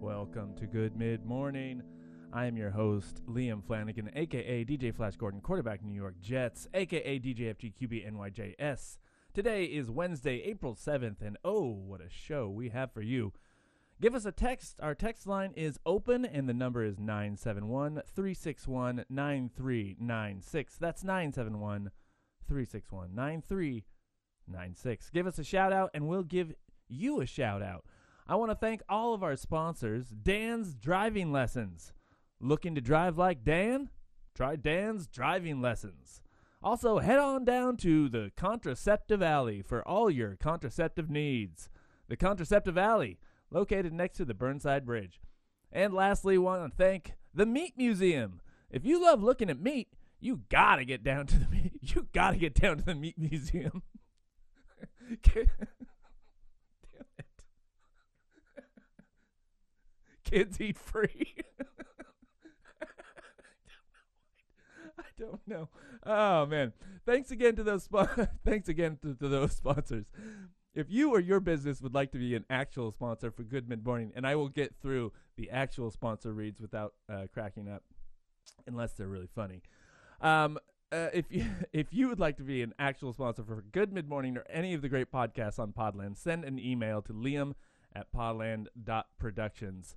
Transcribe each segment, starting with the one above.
Welcome to Good Mid Morning. I am your host, Liam Flanagan, aka DJ Flash Gordon, quarterback New York Jets, aka DJ FGQB NYJS. Today is Wednesday, April 7th, and oh, what a show we have for you. Give us a text. Our text line is open, and the number is 971 361 9396. That's 971 361 9396. Give us a shout out, and we'll give you a shout out. I want to thank all of our sponsors Dan's Driving Lessons. Looking to drive like Dan? Try Dan's Driving Lessons. Also, head on down to the Contraceptive Alley for all your contraceptive needs. The Contraceptive Alley, located next to the Burnside Bridge. And lastly, want to thank the Meat Museum. If you love looking at meat, you gotta get down to the meat. You gotta get down to the Meat Museum. Damn it. Kids eat free. I don't know. Oh man! Thanks again to those. Spo- thanks again to, to those sponsors. If you or your business would like to be an actual sponsor for Good Mid Morning, and I will get through the actual sponsor reads without uh, cracking up, unless they're really funny. Um, uh, if you if you would like to be an actual sponsor for Good Mid Morning or any of the great podcasts on Podland, send an email to Liam at podland.productions.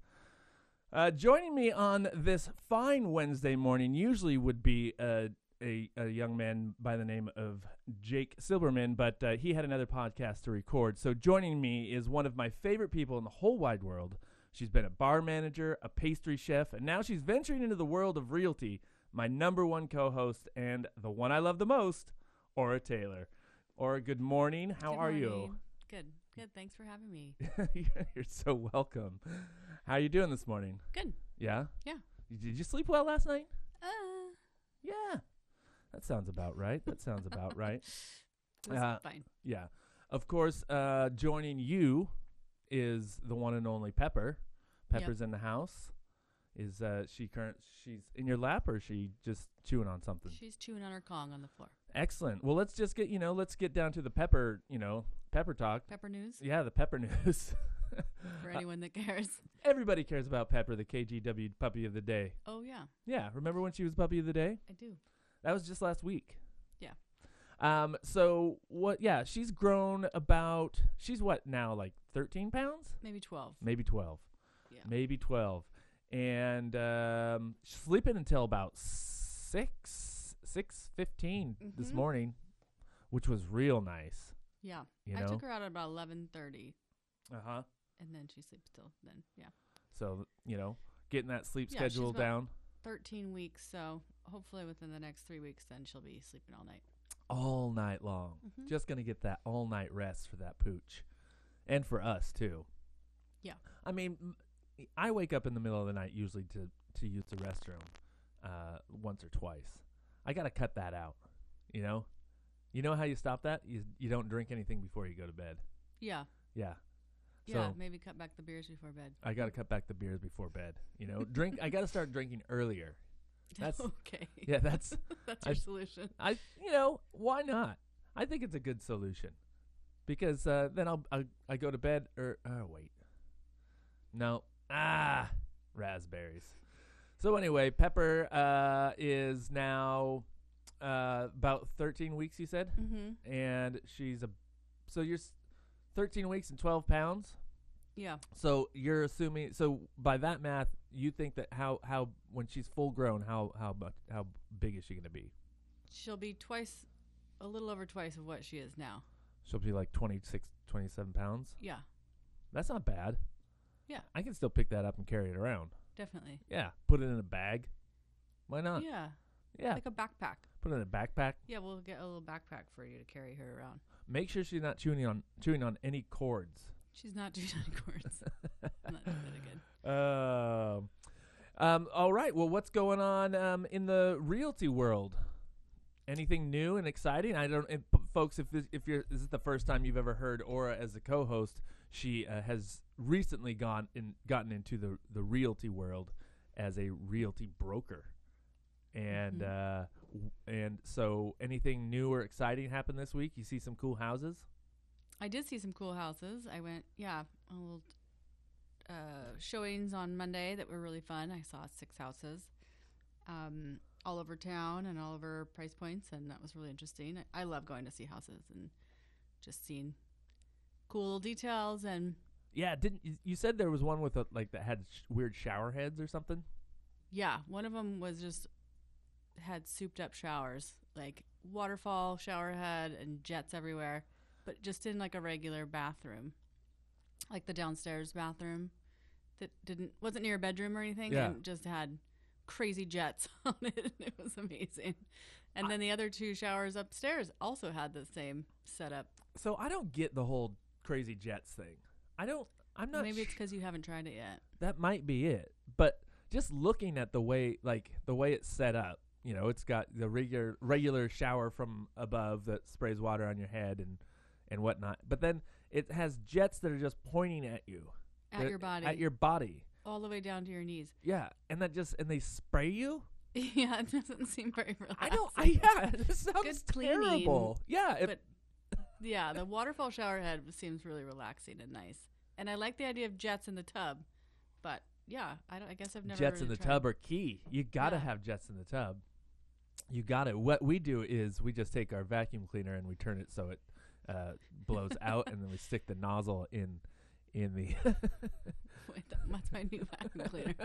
Uh, joining me on this fine Wednesday morning usually would be uh, a, a young man by the name of Jake Silberman, but uh, he had another podcast to record. So joining me is one of my favorite people in the whole wide world. She's been a bar manager, a pastry chef, and now she's venturing into the world of realty. My number one co host and the one I love the most, Aura Taylor. Aura, good morning. How Good are morning. Good. Good. Thanks for having me. you? You're so welcome. How are you doing this morning? Good. Yeah? Yeah. Did you sleep well last night? Uh, Yeah. That sounds about right. That sounds about right. it was Uh, fine. Yeah. Of course, uh, joining you is the one and only Pepper. Yep. Pepper's in the house. Is uh, she current? She's in your lap, or is she just chewing on something? She's chewing on her Kong on the floor. Excellent. Well, let's just get you know, let's get down to the Pepper. You know, Pepper talk. Pepper news Yeah, the Pepper news. for Uh, anyone that cares. Everybody cares about Pepper, the KGW puppy of the day. Oh yeah, Yeah, remember when she was puppy of the day? I do. That was just last week. Yeah. Um. So what? Yeah, she's grown about. She's what now? Like thirteen pounds? Maybe twelve. Maybe twelve. Yeah. Maybe twelve. And um, sleeping until about six six fifteen this Mhm. morning, which was real nice. Yeah. You I took her out at about eleven thirty, Uh huh. and then she sleeps till then. Yeah. So you know, getting that sleep Yeah, schedule down Thirteen weeks, so hopefully within the next three weeks, then she'll be sleeping all night. all night long. Mhm. Just gonna get that all night rest for that pooch, and for us too. Yeah. I mean, I wake up in the middle of the night usually to to use the restroom, uh, once or twice. I gotta cut that out. You know, you know how you stop that? You you don't drink anything before you go to bed. Yeah. Yeah. Yeah. So maybe cut back the beers before bed. I gotta cut back the beers before bed. You know, drink. I gotta start drinking earlier. That's- okay. Yeah, that's That's I- your solution. I you know why not? I think it's a good solution because uh, then I'll I, I go to bed or oh wait no ah raspberries. So anyway, Pepper uh, is now uh, about thirteen weeks. You said, Mm-hmm. and she's a so you're s- thirteen weeks and twelve pounds. Yeah. So you're assuming so by that math, you think that how how when she's full grown, how how much how big is she going to be? She'll be twice, a little over twice of what she is now. She'll be like 26, 27 pounds. Yeah. That's not bad. Yeah. I can still pick that up and carry it around. Definitely. Yeah. Put it in a bag. Why not? Yeah. Yeah. Like a backpack. Put it in a backpack. Yeah, we'll get a little backpack for you to carry her around. Make sure she's not chewing on chewing on any cords. She's not doing on cords. I'm not doing that again. Um, um, all right. Well, what's going on um, in the realty world? anything new and exciting? I don't, folks. If this, if you're this is the first time you've ever heard Aura as a co-host, she uh, has recently gone in, gotten into the the realty world as a realty broker, and Mhm. uh, w- and so anything new or exciting happened this week? You see some cool houses. I did see some cool houses. I went, yeah, a little uh, showings on Monday that were really fun. I saw six houses um, all over town and all over price points, and that was really interesting. I, I love going to see houses and just seeing cool details. And Yeah, didn't you, you said there was one with a like that had sh- weird shower heads or something? yeah, one of them was just had souped up showers, like waterfall shower head and jets everywhere, but just in like a regular bathroom, like the downstairs bathroom that didn't wasn't near a bedroom or anything, Yeah. and just had crazy jets on it. It was amazing. And then the other two showers upstairs also had the same setup. So I don't get the whole crazy jets thing. I don't. I'm not. Maybe it's because you haven't tried it yet. that might be it. But just looking at the way, like the way it's set up, you know, it's got the regular regular shower from above that sprays water on your head and and whatnot. But then it has jets that are just pointing at you, At They're your body, at your body. all the way down to your knees. Yeah, and that just and they spray you. yeah, it doesn't seem very relaxing. I don't. I, yeah, this sounds Good cleaning, terrible. Yeah, if, but yeah, the waterfall shower head seems really relaxing and nice, and I like the idea of jets in the tub. But yeah, I, don't, I guess I've never jets in the tried. tub are key. You got to Yeah. have jets in the tub. You got it. What we do is we just take our vacuum cleaner and we turn it so it uh, blows out, and then we stick the nozzle in in the. Wait, that's my new vacuum cleaner.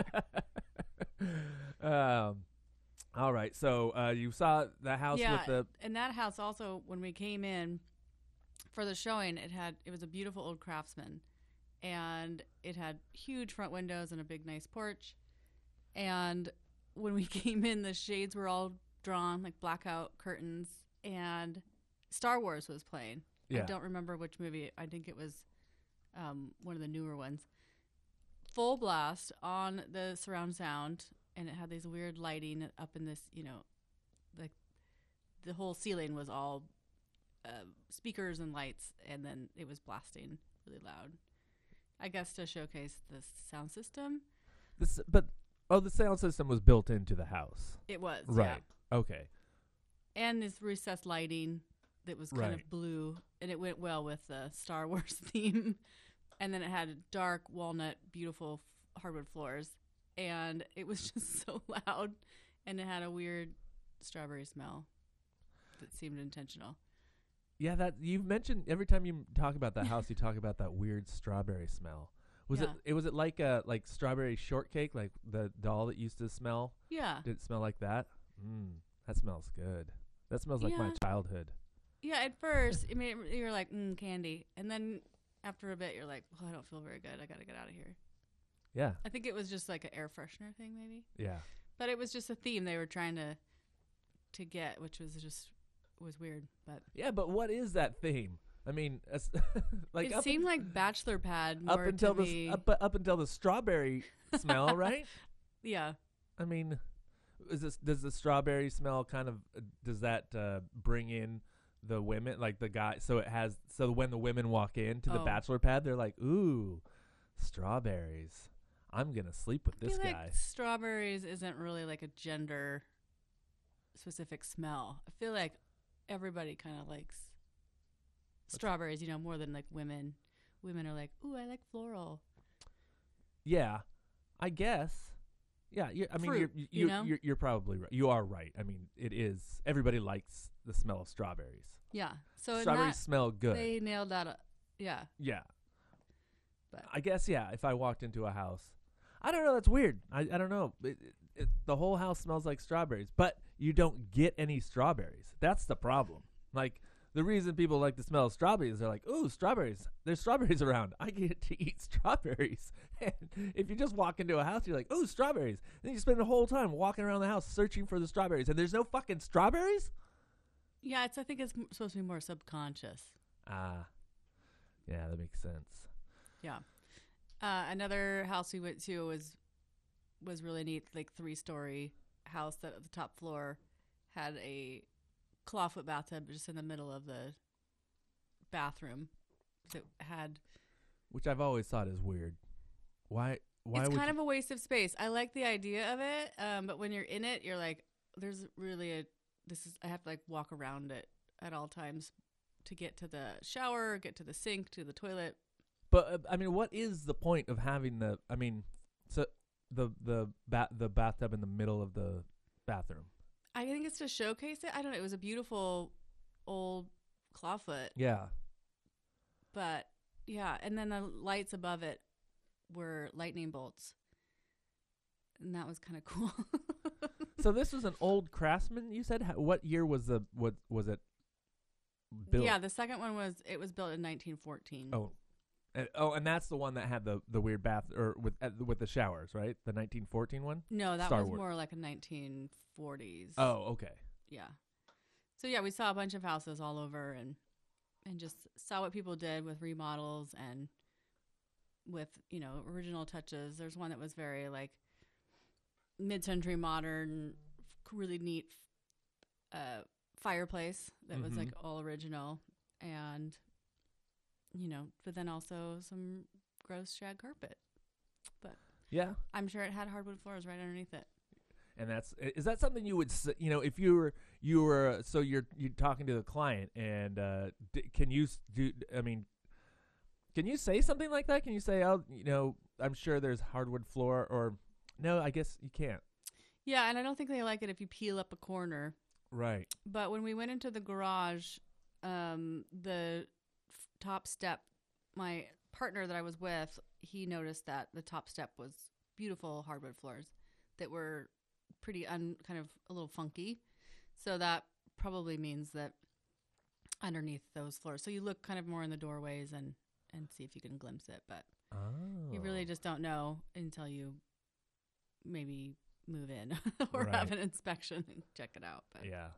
um, all right. So uh, you saw the house yeah, with the and that house also when we came in for the showing, it had it was a beautiful old craftsman, and it had huge front windows and a big nice porch, and when we came in, the shades were all drawn like blackout curtains, and Star Wars was playing. yeah. I don't remember which movie. I think it was um, one of the newer ones. Full blast on the surround sound, and it had these weird lighting up in this, you know, like the whole ceiling was all uh, speakers and lights, and then it was blasting really loud. I guess to showcase the sound system. This, but oh, the sound system was built into the house. It was Right. Okay. and this recessed lighting that was kind Right. of blue, and it went well with the Star Wars theme. And then it had dark walnut, beautiful f- hardwood floors, and it was just so loud, and it had a weird strawberry smell that seemed intentional. Yeah, that you've mentioned every time you talk about that house, you talk about that weird strawberry smell. Was Yeah. it? It was it like a like strawberry shortcake, like the doll that used to smell? Yeah, Did it smell like that? Mm, that smells good. That smells like my Yeah. childhood. yeah. At first, I mean, you're like mm, candy, and then after a bit, you're like, well, I don't feel very good. I got to get out of here. Yeah, I think it was just like an air freshener thing, maybe. yeah. but it was just a theme they were trying to to get, which was just was weird. But Yeah, but what is that theme? I mean, like it seemed like Bachelor Pad up until to the me. up, up until the strawberry smell, right? yeah, I mean, is this does the strawberry smell kind of uh, does that uh, bring in the women like the guy? So it has so when the women walk into the Oh. bachelor pad, they're like, "Ooh, strawberries! I'm gonna sleep with I this feel guy." like strawberries isn't really like a gender specific smell. I feel like everybody kind of likes strawberries, you know, more than like women. Women are like, "Ooh, I like floral." yeah, I guess. Yeah, you I mean, Fruit, you're, you you, know? you're you're probably right. You are right. I mean, it is. Everybody likes the smell of strawberries. Yeah, so strawberries that, smell good. they nailed that. uh, Yeah, Yeah. But- I guess yeah. If I walked into a house, I don't know. That's weird. I I don't know. It, it, it, the whole house smells like strawberries, but you don't get any strawberries. That's the problem. Like the reason people like the smell of strawberries, they're like, "Ooh, strawberries! There's strawberries around. I get to eat strawberries." And if you just walk into a house, you're like, "Ooh, strawberries!" Then you spend the whole time walking around the house searching for the strawberries, and there's no fucking strawberries. yeah. It's I think it's m- supposed to be more subconscious. Ah, yeah, that makes sense. Yeah. Uh, another house we went to was was really neat, like three story house that at the top floor had a clawfoot bathtub just in the middle of the bathroom that had Which I've always thought is weird. Why? Why it's kind of a waste of space. I like the idea of it, um, but when you're in it, you're like, there's really a this is I have to like walk around it at all times to get to the shower, get to the sink, to the toilet. But uh, I mean, what is the point of having the? I mean, so the the bat the bathtub in the middle of the bathroom. I think it's to showcase it. I don't know. It was a beautiful old clawfoot, Yeah. but yeah, and then the lights above it were lightning bolts, and that was kind of cool. So this was an old Craftsman. You said How- what year was the what was it built? Yeah, the second one was it was built in 1914. Oh, and, oh, and that's the one that had the the weird bath or with uh, with the showers, right? The 1914 one. no, that Star was Wars. more like a 1940s. Oh, okay. yeah. So yeah, we saw a bunch of houses all over and and just saw what people did with remodels and with you know original touches. There's one that was very like mid-century modern, really neat uh, fireplace that was like all original and you know, but then also some gross shag carpet. But yeah, I'm sure it had hardwood floors right underneath it. and that's is that something you would s- you know if you were you were so you're you're talking to the client and uh d- can you do I mean can you say something like that? Can you say oh you know I'm sure there's hardwood floor or no I guess you can't. Yeah, and I don't think they like it if you peel up a corner. Right. But when we went into the garage, um, the top step, my partner that I was with, he noticed that the top step was beautiful hardwood floors that were pretty un kind of a little funky. So that probably means that underneath those floors. So you look kind of more in the doorways and and see if you can glimpse it, but Oh. you really just don't know until you maybe move in or Right. have an inspection and check it out. But Yeah.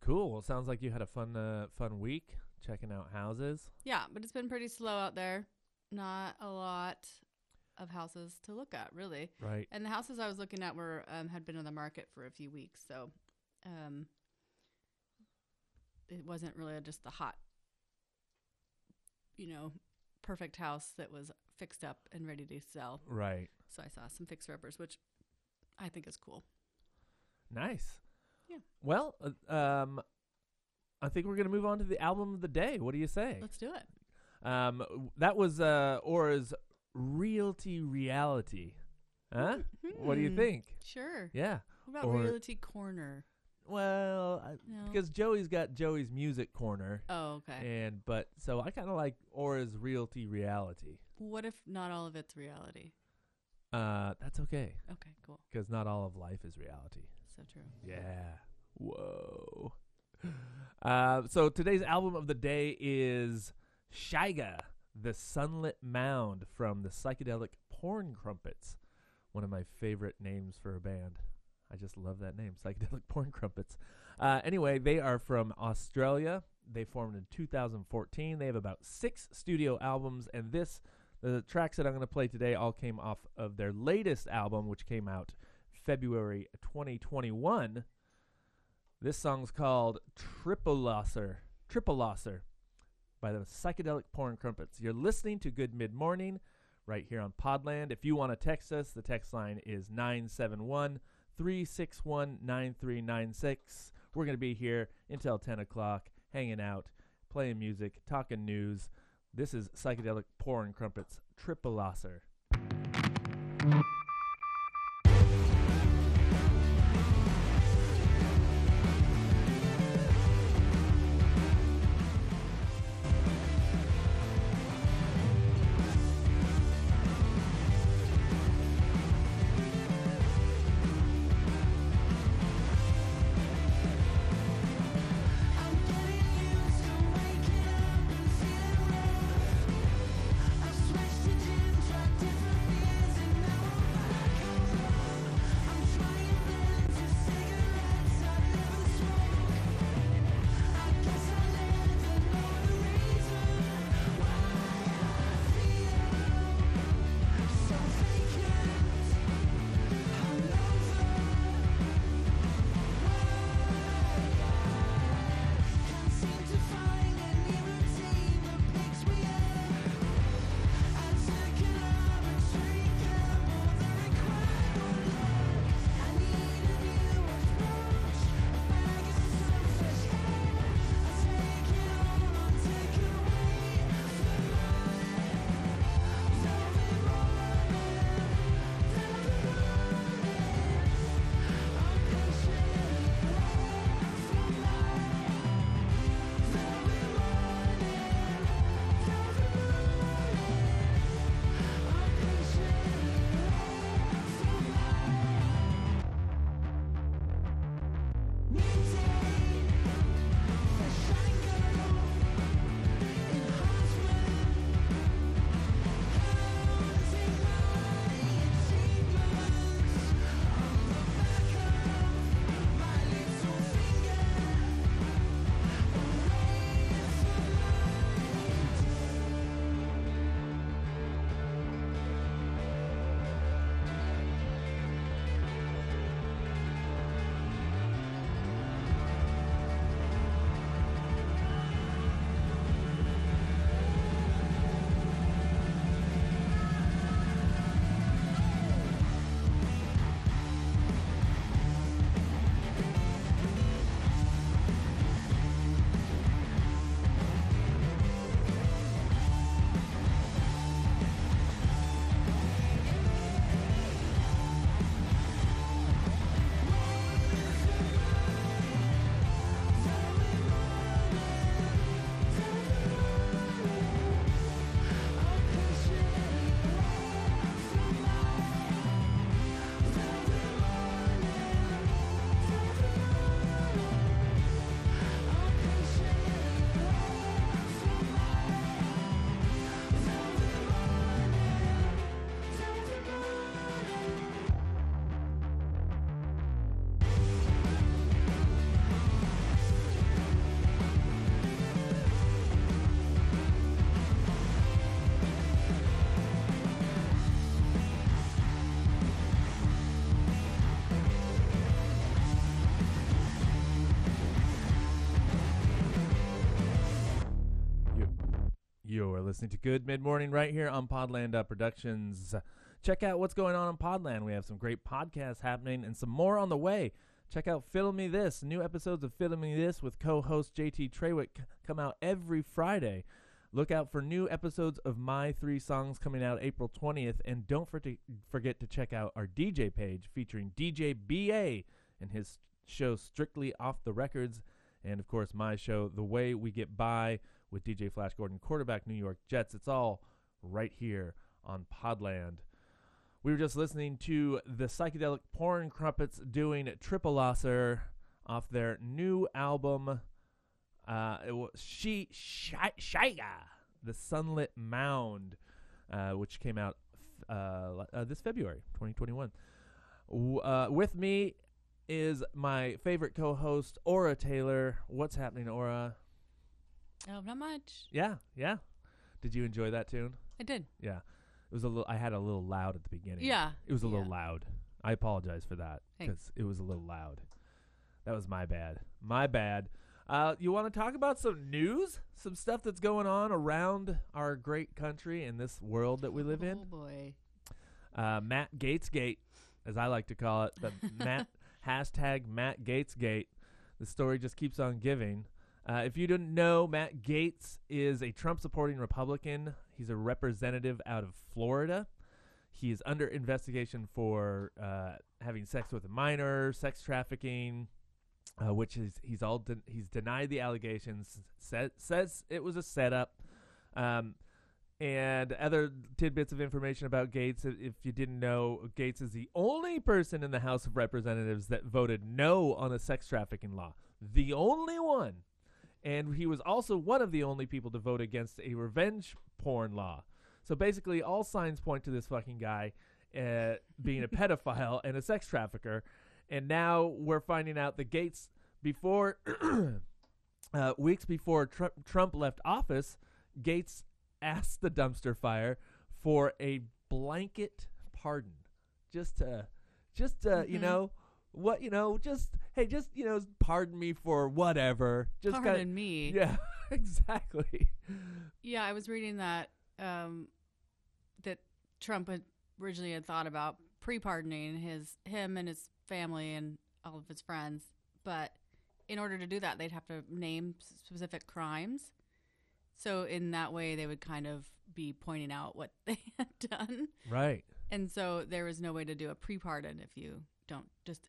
Cool. Well, sounds like you had a fun uh, fun week checking out houses. Yeah, but it's been pretty slow out there. Not a lot of houses to look at, really. Right. And the houses I was looking at were um, had been on the market for a few weeks, so um, it wasn't really just the hot, you know, perfect house that was fixed up and ready to sell. Right. So I saw some fixer uppers, which I think is cool. Nice. Yeah. Well, uh, um, I think we're gonna move on to the album of the day. What do you say? Let's do it. Um, that was uh, Aura's Realty Reality. Huh? What do you Hmm, think? Sure. Yeah. What about Or- Realty Corner? Well, I, No. because Joey's got Joey's music corner, oh, okay. and but so I kind of like Aura's Realty Reality. What if not all of it's reality? Uh, that's okay Okay, cool. because not all of life is reality. So true. Yeah. Whoa. Uh, so today's album of the day is Shyga, the Sunlit Mound from the Psychedelic Porn Crumpets. One of my favorite names for a band. I just love that name, Psychedelic Porn Crumpets. Uh, anyway, they are from Australia. They formed in 2014. They have about six studio albums, and this, the tracks that I'm going to play today, all came off of their latest album, which came out February 2021. This song's called Tripolasaurus. Tripolasaurus by the Psychedelic Porn Crumpets. You're listening to Good Mid Morning right here on Podland. If you want to text us, the text line is 971 361 9396. We're going to be here until 10 o'clock, hanging out, playing music, talking news. This is Psychedelic Porn Crumpets Tripolasaurus. Listening to Good Mid Morning right here on Podland uh, Productions. Check out what's going on on Podland. We have some great podcasts happening and some more on the way. Check out Fiddle Me This. New episodes of Fiddle Me This with co-host JT Trewick c- come out every Friday. Look out for new episodes of My Three Songs coming out April 20th. And don't for forget to check out our DJ page featuring DJ BA and his show Strictly Off the Records. And of course, my show, The Way We Get By with DJ Flash Gordon, quarterback New York Jets. It's all right here on Podland. We were just listening to the psychedelic porn crumpets doing Tripolasaurus off their new album. Uh, it was she Shi- Shyga, the Sunlit Mound, uh, which came out uh, uh, this February, 2021. W- uh, with me is my favorite co-host Aura Taylor. What's happening, Aura? Oh, not much. Yeah, yeah. Did you enjoy that tune? I did. Yeah. It was a little. I had a little loud at the beginning. Yeah. It was a little Yeah. loud. I apologize for that because it was a little loud. That was my bad. My bad. Uh, you want to talk about some news, some stuff that's going on around our great country and this world that we live in? Oh boy. uh, Matt Gaetzgate, as I like to call it, the Matt hashtag Matt Gaetzgate. The story just keeps on giving. Uh, if you didn't know, Matt Gaetz is a Trump supporting Republican. He's a representative out of Florida. He is under investigation for uh, having sex with a minor, sex trafficking, uh, which is he's all de- he's denied the allegations. Says says it was a setup. Um, and other tidbits of information about Gaetz. If you didn't know, Gaetz is the only person in the House of Representatives that voted no on a sex trafficking law. The only one. And he was also one of the only people to vote against a revenge porn law. So basically, all signs point to this fucking guy uh, being a pedophile and a sex trafficker. And now we're finding out that Gaetz, before uh, weeks before Trump, Trump left office, Gaetz asked the dumpster fire for a blanket pardon, just to, just to, you Mhm. know, what you know, just hey, just you know, pardon me for whatever. Just Pardon kinda- me. yeah, exactly. Yeah, I was reading that um, that Trump had originally had thought about pre-pardoning his him and his family and all of his friends, but in order to do that, they'd have to name specific crimes. So in that way, they would kind of be pointing out what they had done, Right. and so there was no way to do a pre-pardon if you don't just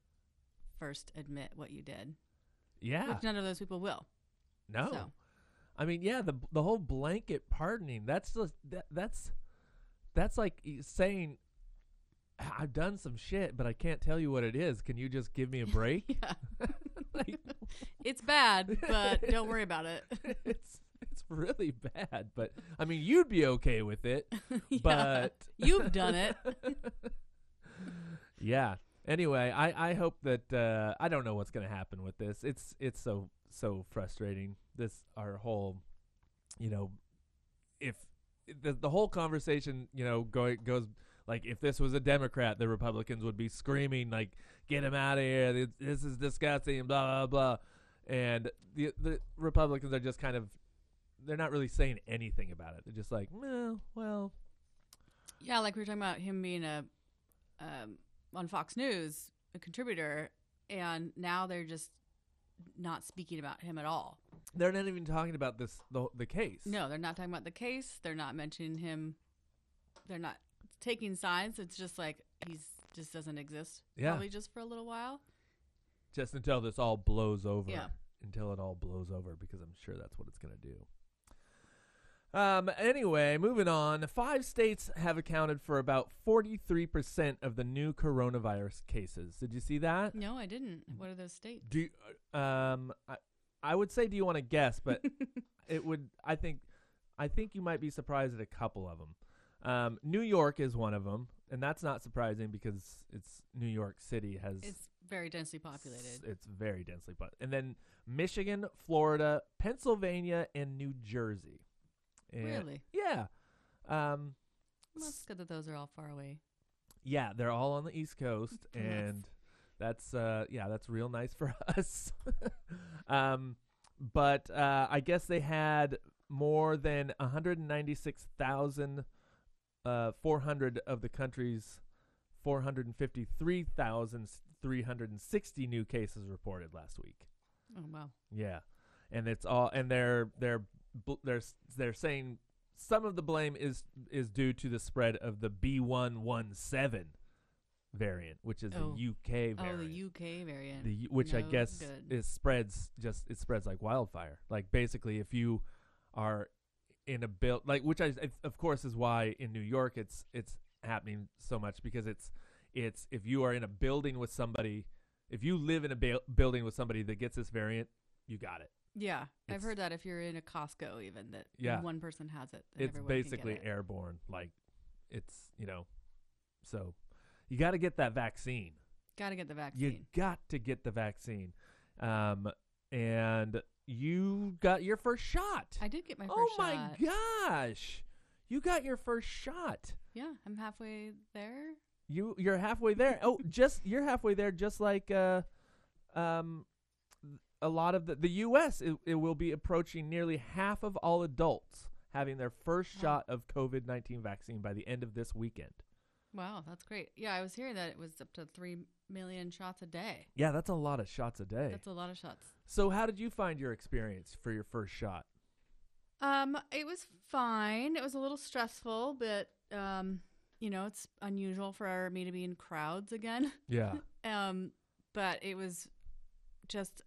first admit what you did, Yeah. which none of those people will. No. So I mean, yeah, the the whole blanket pardoning. That's just that, that's that's like saying I've done some shit, but I can't tell you what it is. Can you just give me a break? yeah, like, it's bad, but don't worry about it. it's it's really bad, but I mean, you'd be okay with it, Yeah. but You've done it. yeah. Anyway, I I hope that uh, I don't know what's gonna happen with this. It's it's so so frustrating. This our whole, you know, if the the whole conversation, you know, going goes like if this was a Democrat, the Republicans would be screaming like, "Get him out of here! This, this is disgusting!" Blah blah blah, and the the Republicans are just kind of they're not really saying anything about it. They're just like, well, well, yeah, like we were talking about him being a um, on Fox News, a contributor, and now they're just not speaking about him at all. they're not even talking about this the the case. No, they're not talking about the case. They're not mentioning him. They're not taking sides. It's just like he's just doesn't exist. Yeah. Probably just for a little while. just until this all blows over. Yeah. Until it all blows over, because I'm sure that's what it's going to do. Um. Anyway, moving on. Five states have accounted for about 43% of the new coronavirus cases. Did you see that? No, I didn't. What are those states? Do you, um. I, I would say, do you want to guess? But it would. I think. I think you might be surprised at a couple of them. Um, New York is one of them, and that's not surprising because it's New York City has It's very densely S- populated. It's very densely populated. And then Michigan, Florida, Pennsylvania, and New Jersey. And- Really? Yeah. Um, Well, it's good that those are all far away. yeah, they're all on the East Coast, Yes. and that's uh, yeah, that's real nice for us. um, but uh, I guess they had more than 196,000 uh, 400 of the country's 453,360 new cases reported last week. Oh wow. Yeah, and it's all and they're they're bl- they're they're saying some of the blame is is due to the spread of the B one one seven variant, which is oh. oh. the UK variant. Oh, the UK variant. The which I guess good. it spreads just it spreads like wildfire. Like basically, if you are in a build like which I of course is why in New York it's it's happening so much because it's it's if you are in a building with somebody if you live in a bu- building with somebody that gets this variant, you got it. Yeah, I've it's- heard that if you're in a Costco, even that Yeah. one person has it, then it's everyone can get basically it. airborne. Like it's you know, so you got to get that vaccine. Got to get the vaccine. You vaccine. got to get the vaccine, um, and you got your first shot. I did get my first oh my shot. gosh, you got your first shot. Yeah, I'm halfway there. You you're halfway there. oh, just you're halfway there. Just like uh, um, a lot of the the U.S. It, it will be approaching nearly half of all adults having their first Wow. shot of COVID nineteen vaccine by the end of this weekend. Wow, that's great. Yeah, I was hearing that it was up to three million shots a day. Yeah, that's a lot of shots a day. That's a lot of shots. so, how did you find your experience for your first shot? Um, it was fine. It was a little stressful, but um, you know, it's unusual for me to be in crowds again. Yeah, Um, but it was just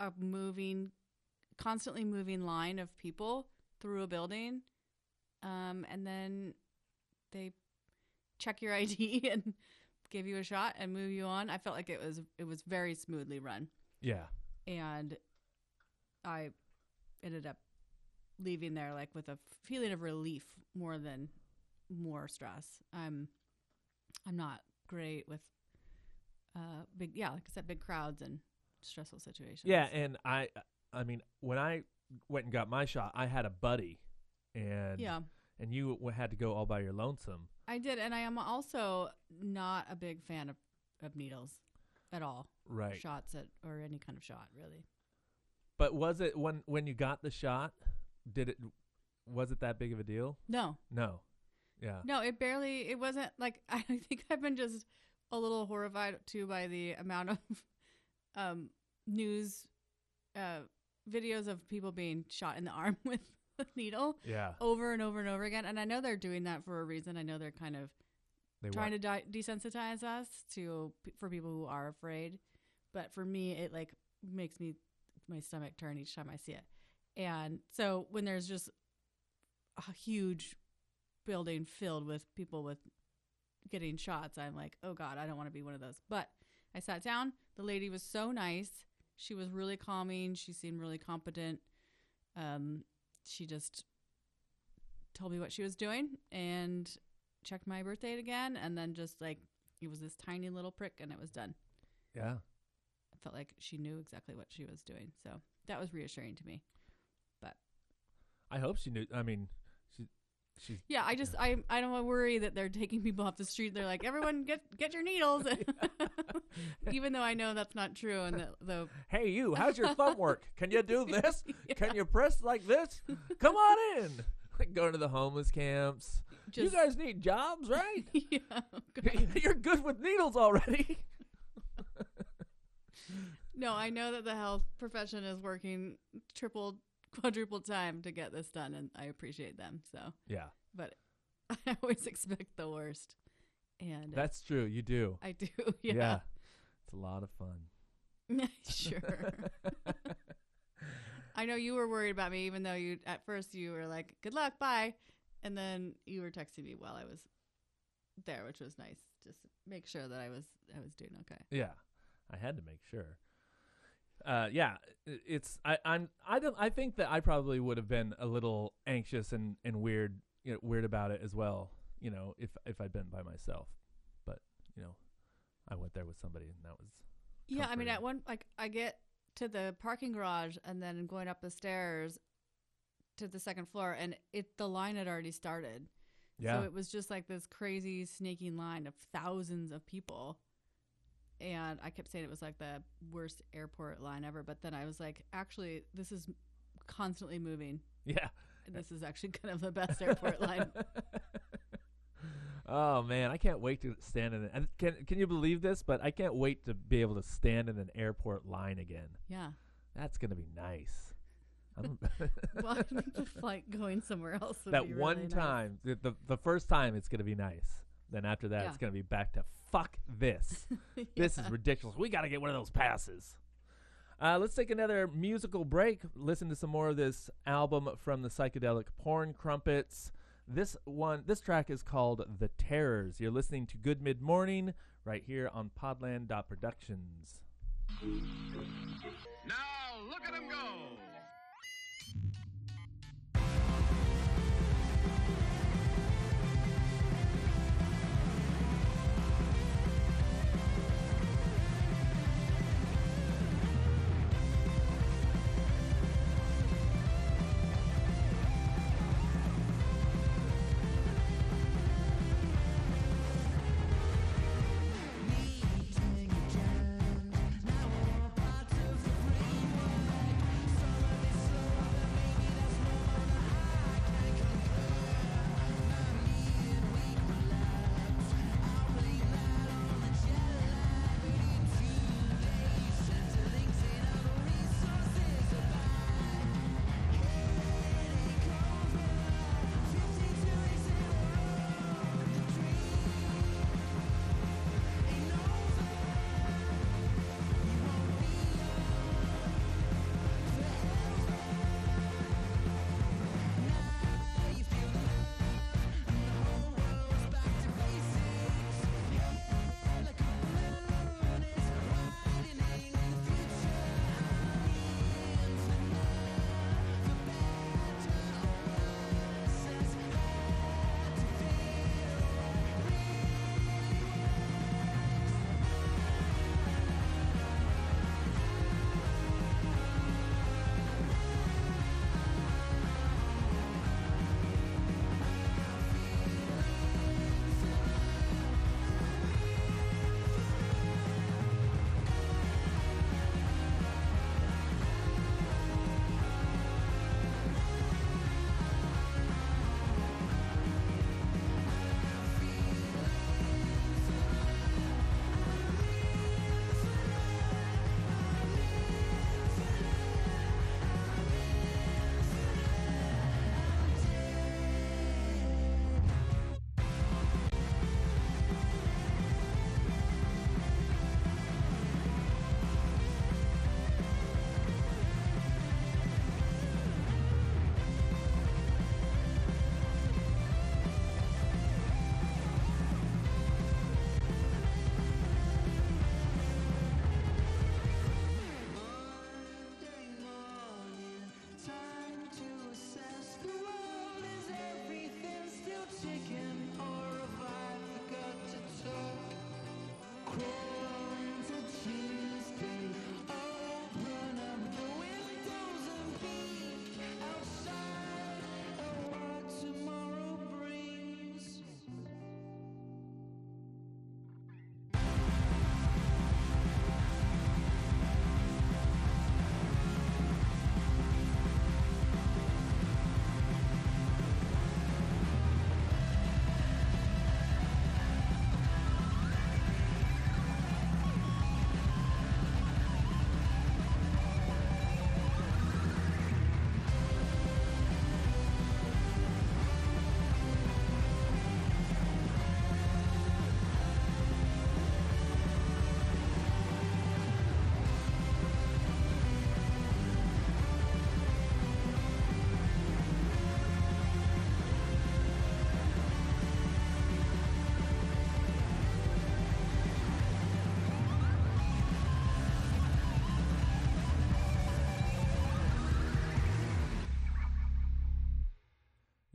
a moving, constantly moving line of people through a building. Um, and then they check your ID and give you a shot and move you on. I felt like it was it was very smoothly run, yeah, and I ended up leaving there like with a feeling of relief more than more stress. I'm I'm not great with uh big yeah, like I said, big crowds and stressful situations. yeah. And I, I mean, when I went and got my shot, I had a buddy, and yeah, and you w- had to go all by your lonesome. I did, and I am also not a big fan of, of needles at all. Right. Shots at or any kind of shot, really. But was it when when you got the shot? Did it was it that big of a deal? No, No. Yeah. no, it barely. It wasn't like I think I've been just a little horrified too by the amount of um, news uh, videos of people being shot in the arm with a needle Yeah. over and over and over again. And I know they're doing that for a reason. I know they're kind of They trying want, to di- desensitize us to for people who are afraid. But for me, it like makes me my stomach turn each time I see it. And so when there's just a huge building filled with people with getting shots, I'm like, oh god, I don't want to be one of those. But I sat down. The lady was so nice. She was really calming. She seemed really competent. Um, she just told me what she was doing and checked my birth date again, and then just like it was this tiny little prick, and it was done. yeah. I felt like she knew exactly what she was doing, so that was reassuring to me. But I hope she knew. I mean, she she's Yeah, I just I I don't worry that they're taking people off the street. They're like, everyone get get your needles, even though I know that's not true. And the, the Hey, you, how's your thumb work? Can you do this? Yeah. Can you press like this? Come on in. Like going to the homeless camps. you guys need jobs, right? yeah, You're good with needles already. no, I know that the health profession is working triple quadruple time to get this done, and I appreciate them. So, Yeah, but I always expect the worst, and that's true. You do. I do. Yeah, It's a lot of fun. sure. I know you were worried about me, even though you at first you were like, "Good luck, bye," and then you were texting me while I was there, which was nice. Just make sure that I was I was doing okay. Yeah, I had to make sure. Uh, yeah, i- it's I, I'm I don't I think that I probably would have been a little anxious and, and weird you know, weird about it as well. You know, if if I'd been by myself, but you know, I went there with somebody and that was Yeah, I mean, at one like I get to the parking garage and then going up the stairs to the second floor, and it the line had already started. yeah So it was just like this crazy snaking line of thousands of people. And I kept saying it was like the worst airport line ever, but then I was like, actually, this is constantly moving. yeah this is actually kind of the best airport line. oh man, I can't wait to stand in it. and Can can you believe this? But I can't wait to be able to stand in an airport line again. Yeah. That's gonna be nice. Well, I think the flight going somewhere else. That be one really nice. time, the, the the first time, it's gonna be nice. Then after that, it's gonna be back to fuck this. This is ridiculous. We got to get one of those passes. Uh, let's take another musical break. Listen to some more of this album from the psychedelic porn crumpets. This one, this track is called "The Terrors." You're listening to Good Mid Morning right here on Podland Productions. Now look at him go!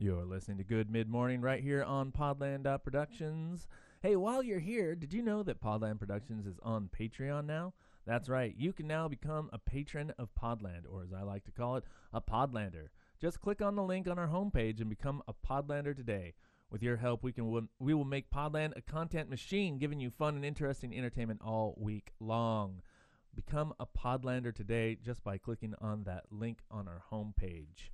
You're listening to Good Mid Morning right here on Podland Productions. Hey, while you're here, did you know that Podland Productions is on Patreon now? That's right. You can now become a patron of Podland, or as I like to call it, a Podlander. Just click on the link on our homepage and become a Podlander today. With your help, we can we will make Podland a content machine, giving you fun and interesting entertainment all week long. Become a Podlander today just by clicking on that link on our homepage.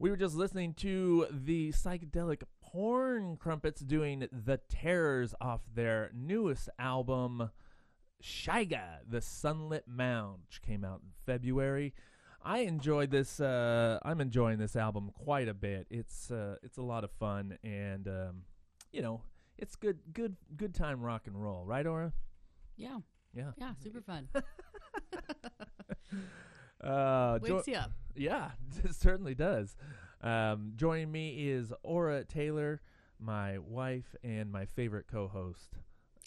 We were just listening to the psychedelic porn crumpets doing the terrors off their newest album, Shyga, The Sunlit Mound, which came out in February. I enjoyed this. Uh, I'm enjoying this album quite a bit. It's uh, it's a lot of fun, and um, you know, it's good, good, good time rock and roll, right, Aura? Yeah. Yeah. Yeah. Super fun. Uh, jo- Wakes you up. yeah, it certainly does. Um, joining me is Aura Taylor, my wife and my favorite co-host.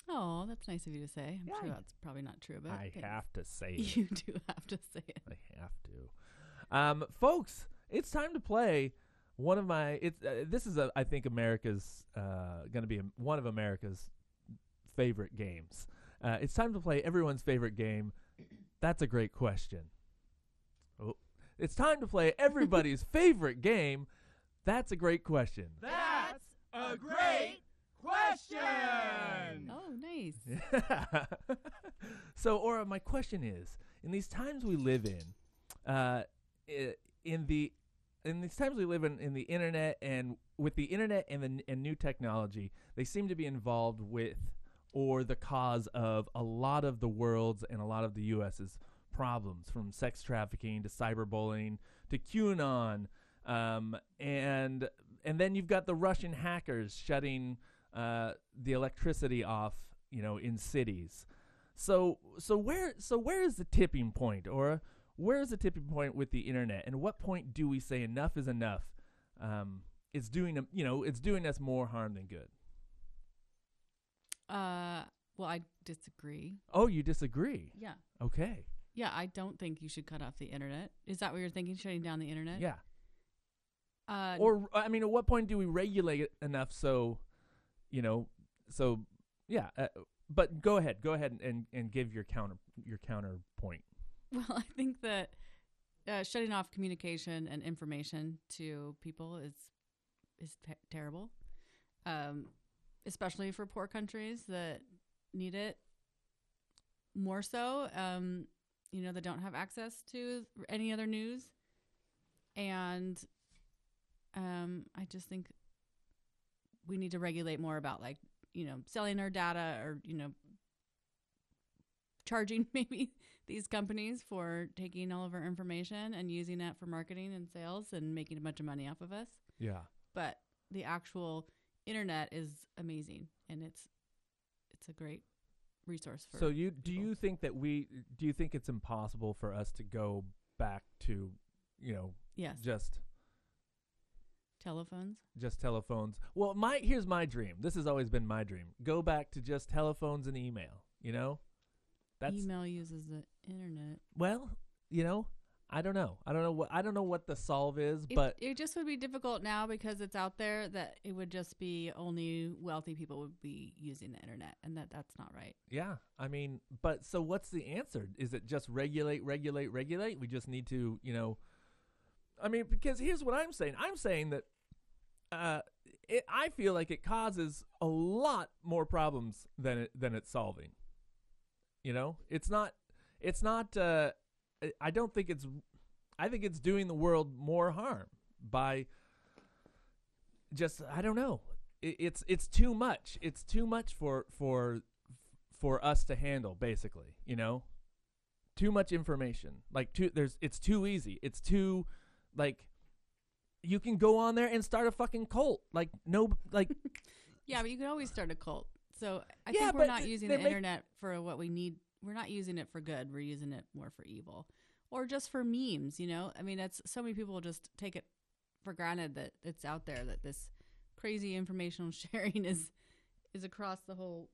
Oh, that's nice of you to say. I'm Yeah, sure that's probably not true, but I have to say it. You do have to say it. I have to. Um, folks, it's time to play one of my. It's uh, this is a, I think America's uh, going to be a, one of America's favorite games. Uh, it's time to play everyone's favorite game. That's a great question. It's time to play everybody's favorite game. That's a great question. That's a great question. Oh, nice. so, Aura, my question is: in these times we live in, uh, i- in the in these times we live in, in the internet and with the internet and the n- and new technology, they seem to be involved with or the cause of a lot of the world's and a lot of the U.S.'s problems, from sex trafficking to cyberbullying to QAnon, um, and and then you've got the Russian hackers shutting uh, the electricity off, you know, in cities. So so where so where is the tipping point, or where is the tipping point with the internet? And what point do we say enough is enough? Um, it's doing you know it's doing us more harm than good. Uh, well, I disagree. Oh, you disagree? Yeah. Okay. Yeah, I don't think you should cut off the internet. Is that what you're thinking? Shutting down the internet? Yeah. Uh, Or I mean, at what point do we regulate it enough so, you know, so yeah. Uh, but go ahead, go ahead and, and give your counter your counterpoint. Well, I think that uh, shutting off communication and information to people is is te- terrible, um, especially for poor countries that need it more so. Um, you know, that don't have access to any other news, and um, I just think we need to regulate more about like you know selling our data or you know charging maybe these companies for taking all of our information and using that for marketing and sales and making a bunch of money off of us. Yeah. But the actual internet is amazing and it's it's a great resource for So you do people. you think that we do you think it's impossible for us to go back to, you know, yes just telephones just telephones? Well, my here's my dream. This has always been my dream. Go back to just telephones and email, you know? That's email uses the internet well, you know, I don't know. I don't know what I don't know what the solve is, It- but it just would be difficult now because it's out there that it would just be only wealthy people would be using the internet and that that's not right Yeah, I mean, but so what's the answer? Is it just regulate, regulate, regulate? We just need to, you know, I mean, because here's what I'm saying. I'm saying that uh, it, I feel like it causes a lot more problems than it than it's solving. You know, it's not, it's not. Uh, I- don't think it's. I think it's doing the world more harm by just. I don't know. It, it's it's too much. It's too much for for for us to handle basically you know too much information like too there's it's too easy it's too like you can go on there and start a fucking cult like no like Yeah, but you can always start a cult. So I Yeah, think we're not using the make- internet for what we need. We're not using it for good. We're using it more for evil, or just for memes. You know, I mean, it's so many people just take it for granted that it's out there that this crazy informational sharing is is across the whole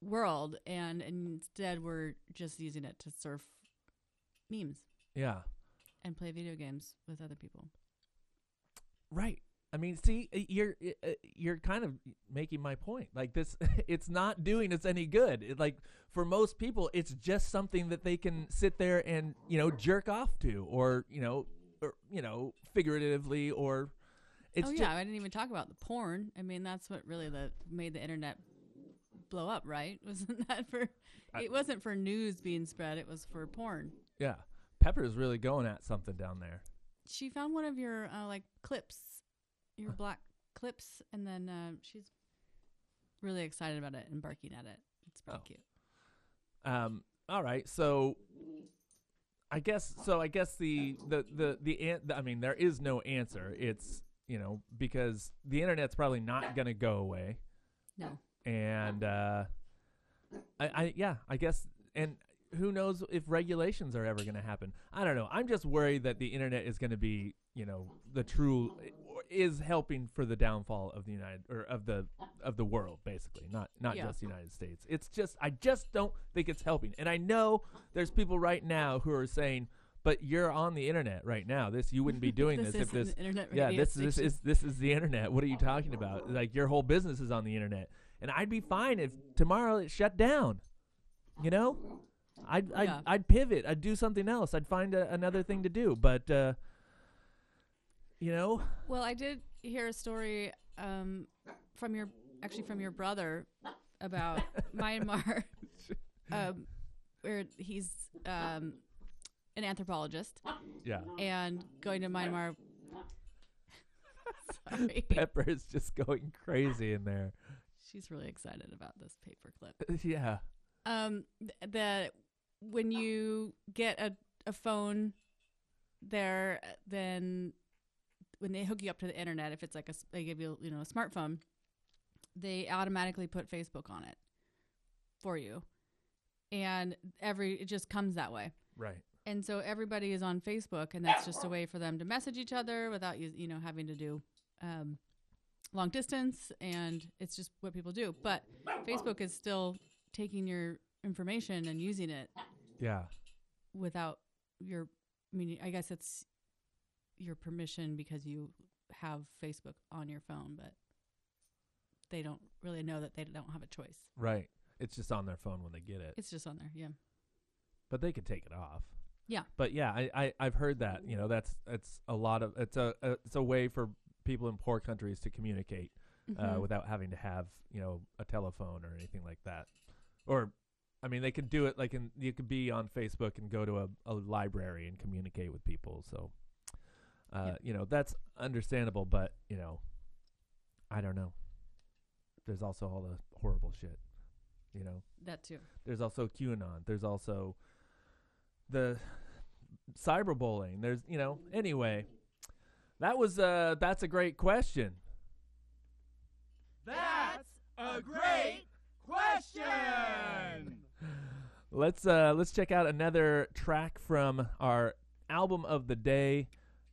world, and, and instead we're just using it to surf memes yeah and play video games with other people. right i mean see you're uh, you're kind of making my point like this it's not doing us any good it, like for most people it's just something that they can sit there and you know jerk off to or you know or you know figuratively or it's oh yeah, I didn't even talk about the porn. I mean, that's what really the made the internet blow up, right? Wasn't that for? I- it wasn't for news being spread. It was for porn. yeah pepper's really going at something down there she found one of your uh, like clips, your black clips, and then uh, she's really excited about it and barking at it. It's pretty Oh. cute. Um. All right. So, I guess. So I guess the the the the, an- I mean, there is no answer. It's you know because the internet's probably not going to go away, No, and uh, I, I yeah, I guess, and who knows if regulations are ever going to happen? I don't know. I'm just worried that the internet is going to be you know the true is helping for the downfall of the United or of the of the world basically not not Yeah. just the United States. It's just I just don't think it's helping. And I know there's people right now who are saying but you're on the internet right now. This you wouldn't be doing this, if this internet yeah this this is this is the internet. What are you talking about? Like your whole business is on the internet. And I'd be fine if tomorrow it shut down you know? I'd I'd, Yeah. I'd pivot. I'd do something else. I'd find a, another thing to do. But uh you know? Well, I did hear a story um, from your actually from your brother about Myanmar, um, where he's um, an anthropologist. Yeah. And going to Myanmar. Sorry, Pepper is just going crazy in there. She's really excited about this paperclip. yeah. Um, th- the when you get a a phone there, then when they hook you up to the internet, if it's like a s- they give you you know a smartphone, they automatically put Facebook on it for you, and every it just comes that way. right And so everybody is on Facebook, and that's just a way for them to message each other without you, you know, having to do um, long distance, and it's just what people do. But Facebook is still taking your information and using it yeah without your. I mean, I guess it's your permission because you have Facebook on your phone, but they don't really know that they don't have a choice. right it's just on their phone when they get it It's just on there, yeah. but they could take it off Yeah. but yeah I, I i've heard that you know that's it's a lot of it's a, a it's a way for people in poor countries to communicate uh, Mhm. without having to have you know a telephone or anything like that or i mean they could do it like in you could be on facebook and go to a, a library and communicate with people so uh, Yeah. you know that's understandable but you know i don't know there's also all the horrible shit you know that too. there's also QAnon. There's also the cyberbullying. There's, you know, anyway. That was uh that's a great question. That's a great question. Let's uh let's check out another track from our album of the day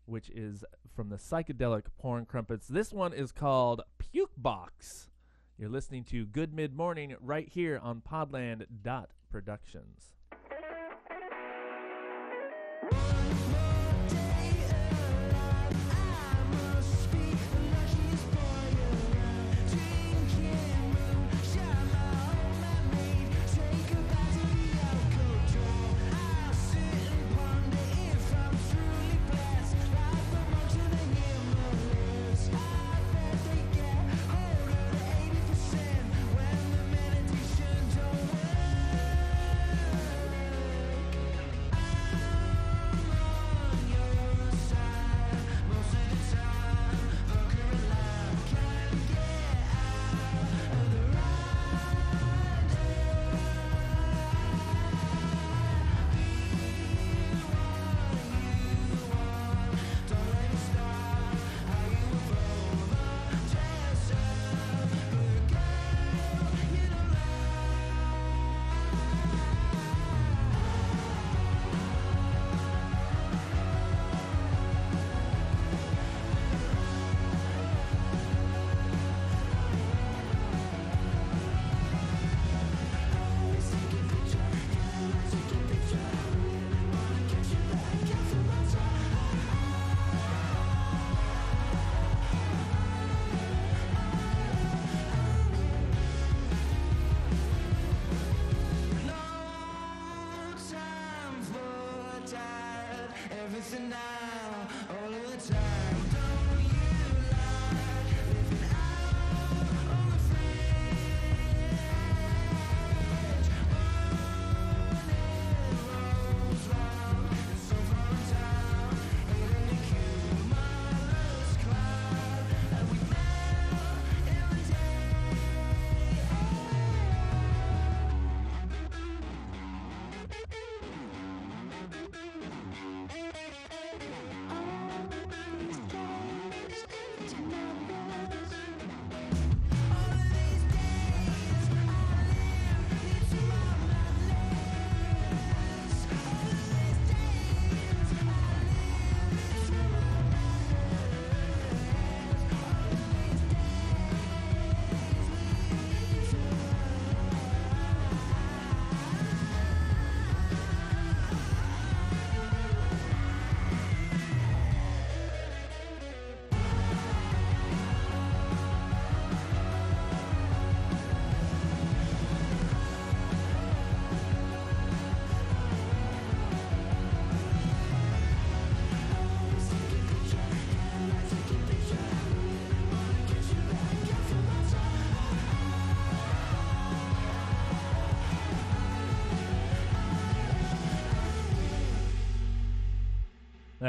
which is from the psychedelic porn crumpets. This one is called Puke Box. You're listening to Good Mid Morning right here on Podland dot Productions.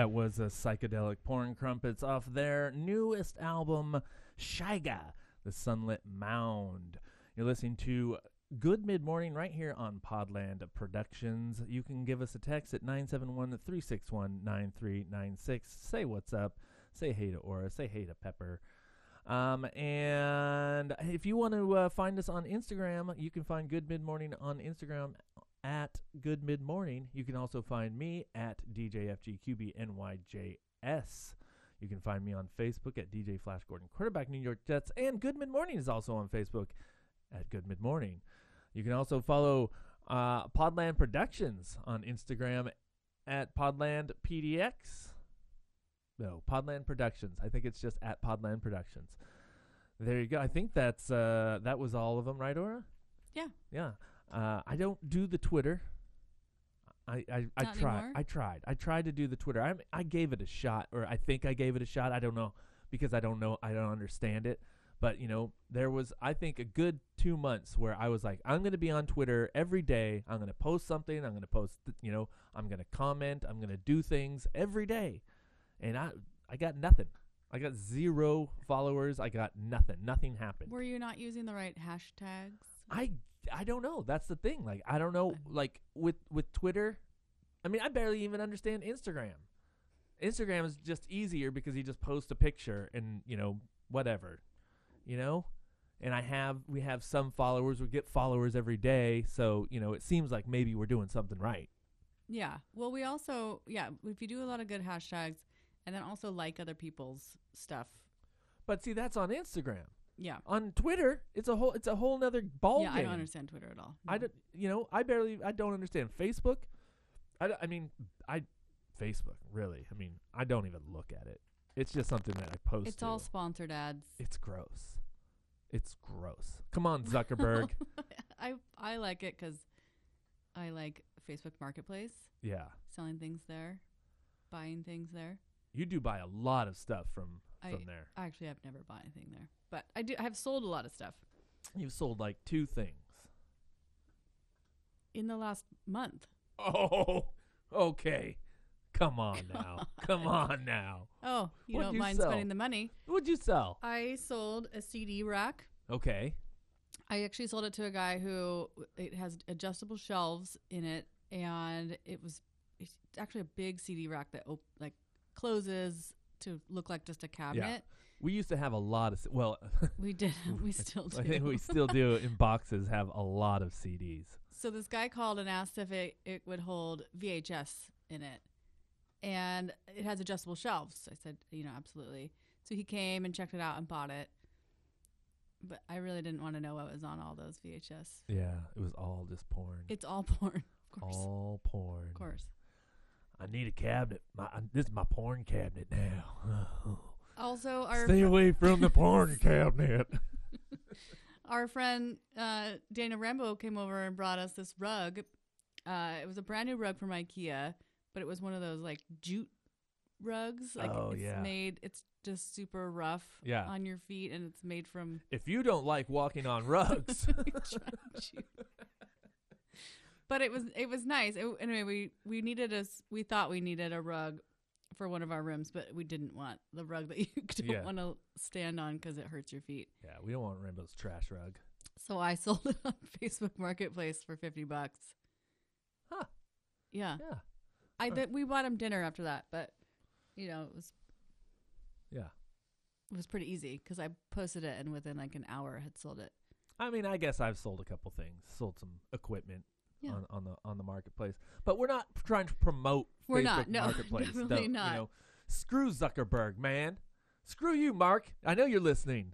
That was a psychedelic porn crumpets off their newest album, Shyga, The Sunlit Mound. You're listening to Good Mid Morning right here on Podland Productions. You can give us a text at 971 361 9396. Say what's up. Say hey to Aura. Say hey to Pepper. Um, and if you want to uh, find us on Instagram, you can find Good Mid Morning on Instagram at Good Mid Morning. You can also find me at DJFGQBNYJS. You can find me on Facebook at DJ Flash Gordon, quarterback New York Jets, and Good Mid Morning is also on Facebook at Good Mid Morning. You can also follow uh, Podland Productions on Instagram at Podland PDX. No, Podland Productions. I think it's just at Podland Productions. There you go. I think that's uh, that was all of them, right, Aura? Yeah. Yeah. Uh, I don't do the Twitter. I I, I Not tried. anymore? I tried. I tried to do the Twitter. I I gave it a shot, or I think I gave it a shot. I don't know because I don't know. I don't understand it. But you know, there was I think a good two months where I was like, I'm going to be on Twitter every day. I'm going to post something. I'm going to post. th- You know, I'm going to comment. I'm going to do things every day, and I I got nothing. I got zero followers. I got nothing. Nothing happened. Were you not using the right hashtags? I I don't know. That's the thing. Like I don't know. Like with with Twitter, I mean, I barely even understand Instagram. Instagram is just easier because you just post a picture and you know whatever, you know. And I have we have some followers. We get followers every day, so you know it seems like maybe we're doing something right. Yeah. Well, we also yeah, if you do a lot of good hashtags and then also like other people's stuff. But see, that's on Instagram. Yeah. On Twitter, it's a whole it's a whole nother ball yeah, game. I don't understand Twitter at all. I don't, you know, I barely, I don't understand Facebook. I, I mean, I, Facebook, really. I mean, I don't even look at it. It's just something that I post. It's all sponsored ads. It's gross. It's gross. Come on, Zuckerberg. I I like it because I like Facebook Marketplace, yeah, selling things there, buying things there. you do buy a lot of stuff from I- from there. Actually, I've never bought anything there, but I do. I have sold a lot of stuff You've sold like two things. in the last month. Oh, okay. Come on now. Come on now. Oh, you What'd don't you mind sell? spending the money. What'd you sell? I sold a CD rack. Okay. I actually sold it to a guy who it has adjustable shelves in it, and it was it's actually a big CD rack that op- like closes to look like just a cabinet. Yeah. We used to have a lot of, well, We did. We still do. I think we still do in boxes have a lot of CDs. So this guy called and asked if it, it would hold VHS in it. And it has adjustable shelves. I said, you know, absolutely. So he came and checked it out and bought it. But I really didn't want to know what was on all those VHS. Yeah, it was all just porn. It's all porn, of course. all porn. Of course. I need a cabinet. My, this is my porn cabinet now. Also, our Stay away from the porn cabinet. our friend uh, Dana Rambo came over and brought us this rug. Uh, it was a brand new rug from IKEA, but it was one of those like jute rugs. Like Oh, it's yeah. made. It's just super rough Yeah. on your feet, and it's made from If you don't like walking on rugs. But it was it was nice. It, anyway, we we needed a we thought we needed a rug for one of our rooms, but we didn't want the rug that you don't Yeah. want to stand on because it hurts your feet. yeah, we don't want Rainbow's trash rug. So I sold it on Facebook Marketplace for fifty bucks. Huh. Yeah, Yeah, I th- we bought him dinner after that, but you know it was yeah. it was pretty easy because I posted it and within like an hour had sold it. I mean, I guess I've sold a couple things, sold some equipment Yeah. on, on the on the marketplace, but we're not trying to promote. We're Facebook not. No, marketplace. definitely Don't, not. You know, screw Zuckerberg, man. Screw you, Mark. I know you're listening.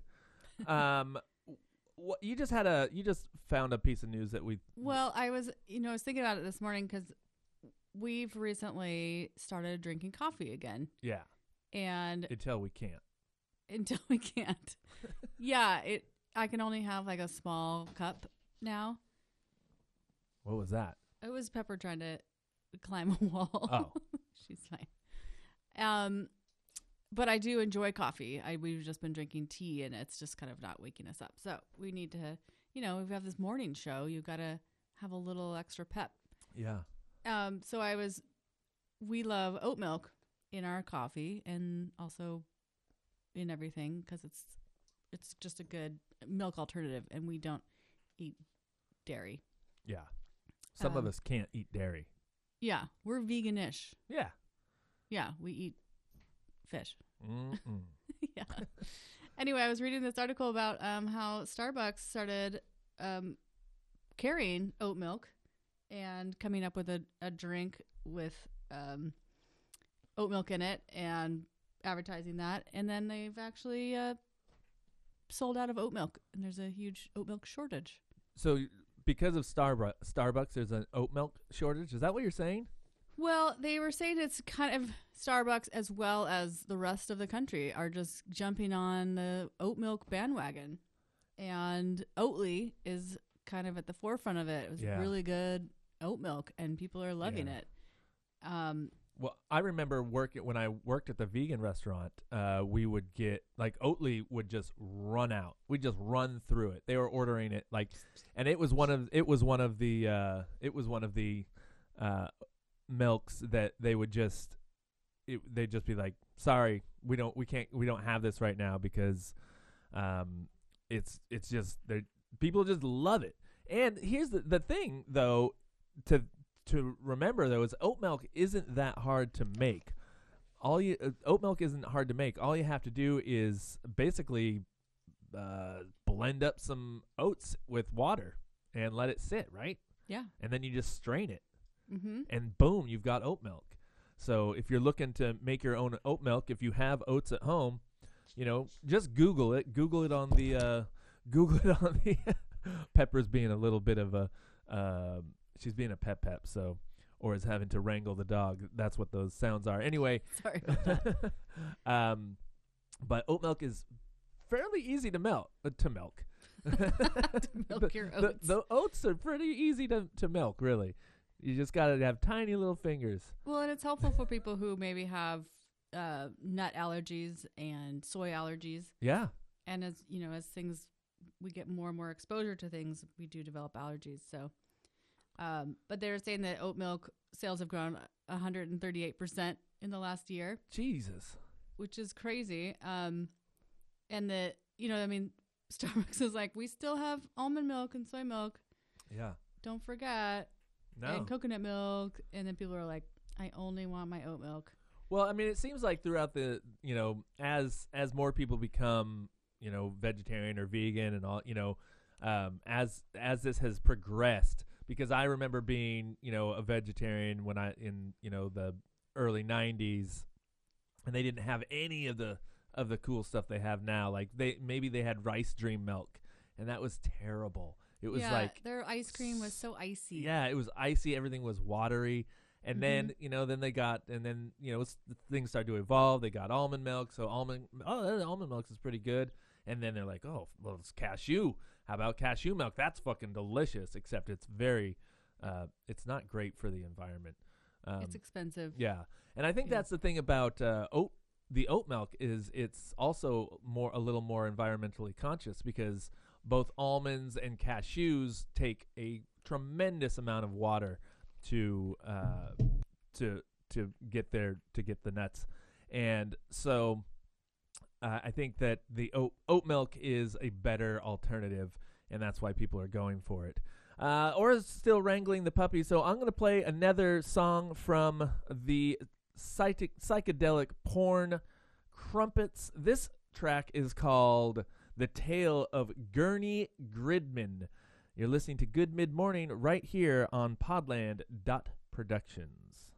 um, what you just had a you just found a piece of news that we Well, I was you know I was thinking about it this morning because we've recently started drinking coffee again, yeah and until we can't. until we can't. yeah, it. I can only have like a small cup now. What was that? It was Pepper trying to climb a wall. Oh. she's fine. Um, but I do enjoy coffee. I we've just been drinking tea, and it's just kind of not waking us up. So we need to, you know, we have this morning show. You got to have a little extra pep. Yeah. Um, so I was, we love oat milk, in our coffee and also in everything because it's it's just a good milk alternative, and we don't eat dairy. Yeah. Some of Um, us can't eat dairy. Yeah, we're veganish. Yeah. Yeah, we eat fish. Yeah. Anyway, I was reading this article about um, how Starbucks started um, carrying oat milk and coming up with a, a drink with um, oat milk in it and advertising that. And then they've actually uh, sold out of oat milk, and there's a huge oat milk shortage. so because of Starbucks, Starbucks, there's an oat milk shortage. Is that what you're saying? Well, they were saying it's kind of Starbucks as well as the rest of the country are just jumping on the oat milk bandwagon. And Oatly is kind of at the forefront of it. It was Yeah. really good oat milk and people are loving Yeah. it. Um, Well, I remember working when I worked at the vegan restaurant. Uh, we would get like Oatly would just run out. We just run through it. They were ordering it like, and it was one of it was one of the uh, it was one of the uh, milks that they would just it, they'd just be like, sorry, we don't we can't we don't have this right now because um, it's it's just they people just love it. And here's the the thing though to to remember though is oat milk isn't that hard to make. All you uh, oat milk isn't hard to make. All you have to do is basically uh, blend up some oats with water and let it sit, right? yeah. And then you just strain it, Mm-hmm. and boom, you've got oat milk. So if you're looking to make your own oat milk, if you have oats at home, you know, just Google it. Google it on the uh, Google it on the Pepper's being a little bit of a uh, she's being a pep pep, so or is having to wrangle the dog. That's what those sounds are. Anyway, Sorry um, but oat milk is fairly easy to melt uh, to milk. to milk the, your the- oats. The, oats are pretty easy to, to milk, really. You just got to have tiny little fingers. Well, and it's helpful for people who maybe have uh, nut allergies and soy allergies. Yeah. and as you know as things we get more and more exposure to things we do develop allergies so um, but they're saying that oat milk sales have grown 138% in the last year Jesus. which is crazy um, and that you know i mean starbucks is like we still have almond milk and soy milk Yeah. don't forget No. and coconut milk and then people are like i only want my oat milk Well, I mean, it seems like throughout the, you know, as as more people become, you know, vegetarian or vegan and all, you know, um, as as this has progressed, because I remember being, you know, a vegetarian when I in, you know, the early '90s, and they didn't have any of the of the cool stuff they have now. Like they maybe they had rice dream milk, and that was terrible. It was yeah, like their ice cream was so icy yeah, it was icy. Everything was watery. And then mm-hmm. you know, then they got, and then you know, things started to evolve. They got almond milk, so almond, oh, almond milk is pretty good. And then they're like, oh, well, it's cashew. How about cashew milk? That's fucking delicious. Except it's very, uh, it's not great for the environment. Um, it's expensive yeah, and I think Yeah. that's the thing about uh, oat. The oat milk is it's also more a little more environmentally conscious because both almonds and cashews take a tremendous amount of water to uh, to to get there to get the nuts, and so uh, I think that the oat oat milk is a better alternative, and that's why people are going for it. Uh, or is still wrangling the puppy. So I'm going to play another song from the psychedelic porn Crumpets. This track is called The Tale of Gurney Gridman. You're listening to Good Mid Morning right here on Podland Productions.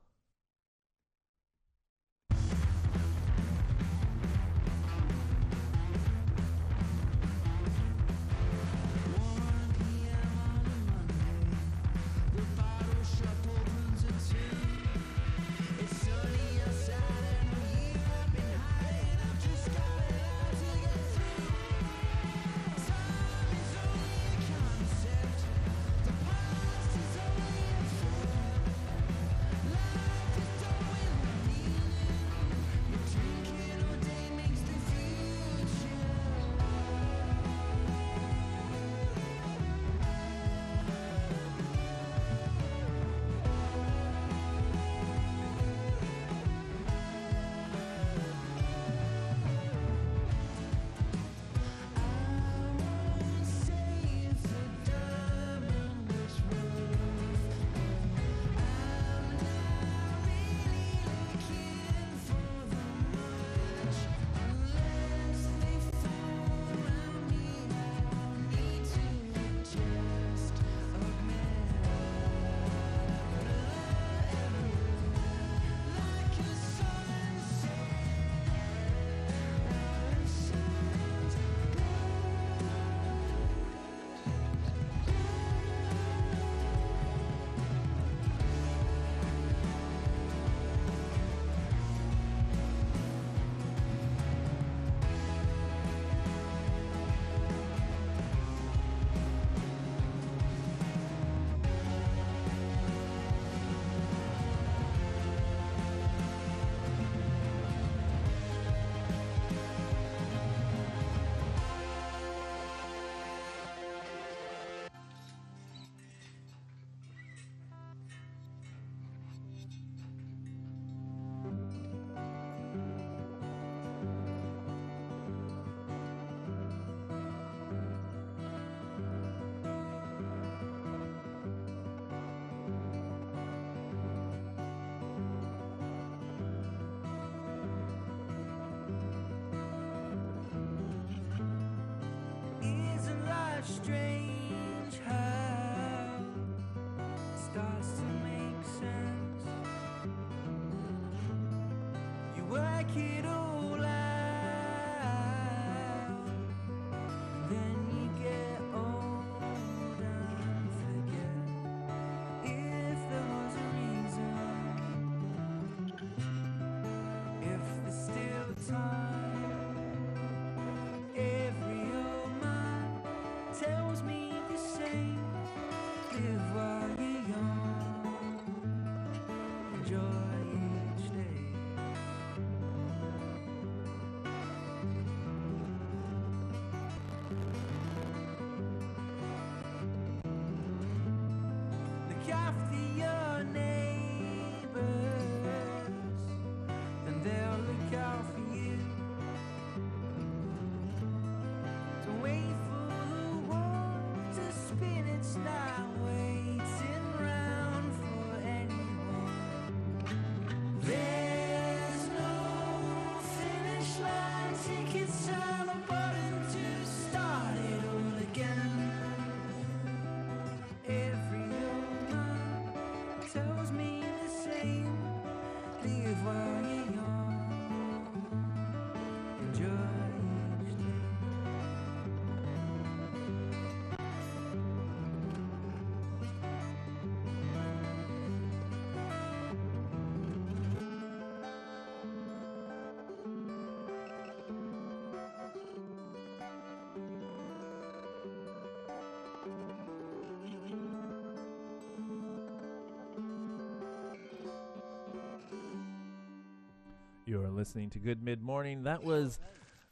You're listening to Good Mid Morning. That was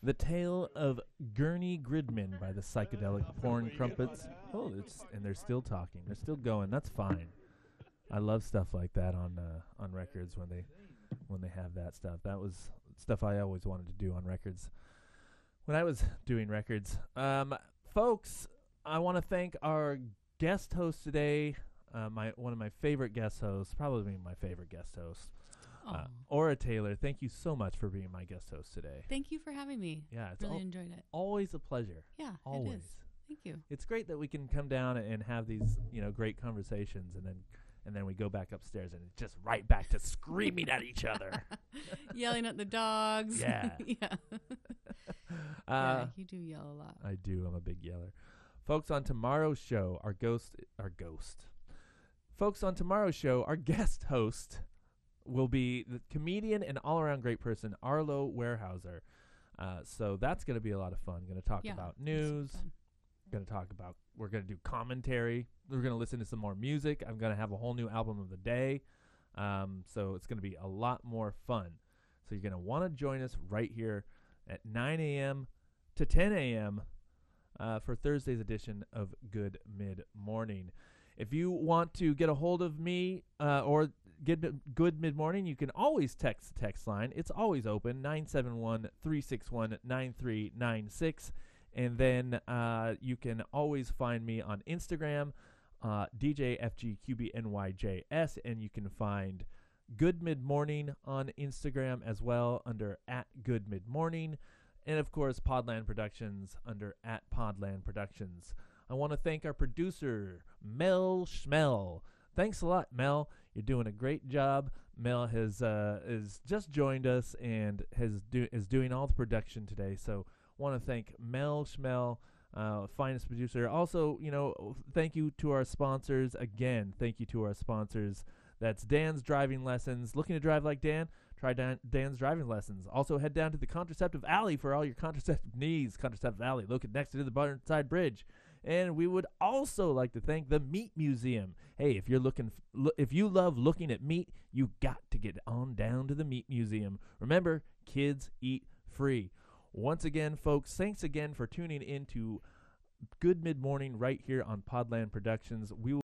The Tale of Gurney Gridman by the Psychedelic Porn Crumpets. Oh, and they're still talking. They're still going. That's fine. I love stuff like that on uh, on records when they when they have that stuff. That was stuff I always wanted to do on records when I was doing records. Um, folks, I want to thank our guest host today. Uh, my one of my favorite guest hosts, probably my favorite guest host, uh, Aura Taylor. Thank you so much for being my guest host today. Thank you for having me. Yeah, it's really al- enjoyed it. always a pleasure. Yeah, Always. it is. Thank you. It's great that we can come down and have these, you know, great conversations, and then and then we go back upstairs and it's just right back to screaming at each other. Yelling at the dogs. Yeah. yeah. Uh, yeah. You do yell a lot. I do. I'm a big yeller. Folks, on tomorrow's show, our ghost, our ghost. Folks, on tomorrow's show, our guest host will be the comedian and all-around great person Arlo Warehouser. Uh, so that's going to be a lot of fun. Going to talk Yeah, about news. Going to talk about. We're going to do commentary. We're going to listen to some more music. I'm going to have a whole new album of the day. Um, so it's going to be a lot more fun. So you're going to want to join us right here at 9 a.m. to 10 a.m. Uh, for Thursday's edition of Good Mid Morning. If you want to get a hold of me uh, or m- Good Mid Morning, you can always text the text line. It's always open 971 361 9396. And then uh, you can always find me on Instagram, uh, DJFGQBNYJS, and you can find Good Mid Morning on Instagram as well under at Good Mid Morning, and of course Podland Productions under at Podland Productions. I want to thank our producer Mel Schmel. Thanks a lot, Mel. You're doing a great job. Mel has uh, is just joined us and has do is doing all the production today. So want to thank Mel Schmel, uh, finest producer. Also, you know, thank you to our sponsors again. Thank you to our sponsors. That's Dan's Driving Lessons. Looking to drive like Dan? Try Dan, Dan's Driving Lessons. Also, head down to the Contraceptive Alley for all your contraceptive needs. Contraceptive Alley, located next to the Burnside Bridge. And we would also like to thank the Meat Museum. Hey, if you're looking, if you love looking at meat, you got to get on down to the Meat Museum. Remember, kids eat free. Once again, folks, thanks again for tuning in to Good Mid Morning right here on Podland Productions. We will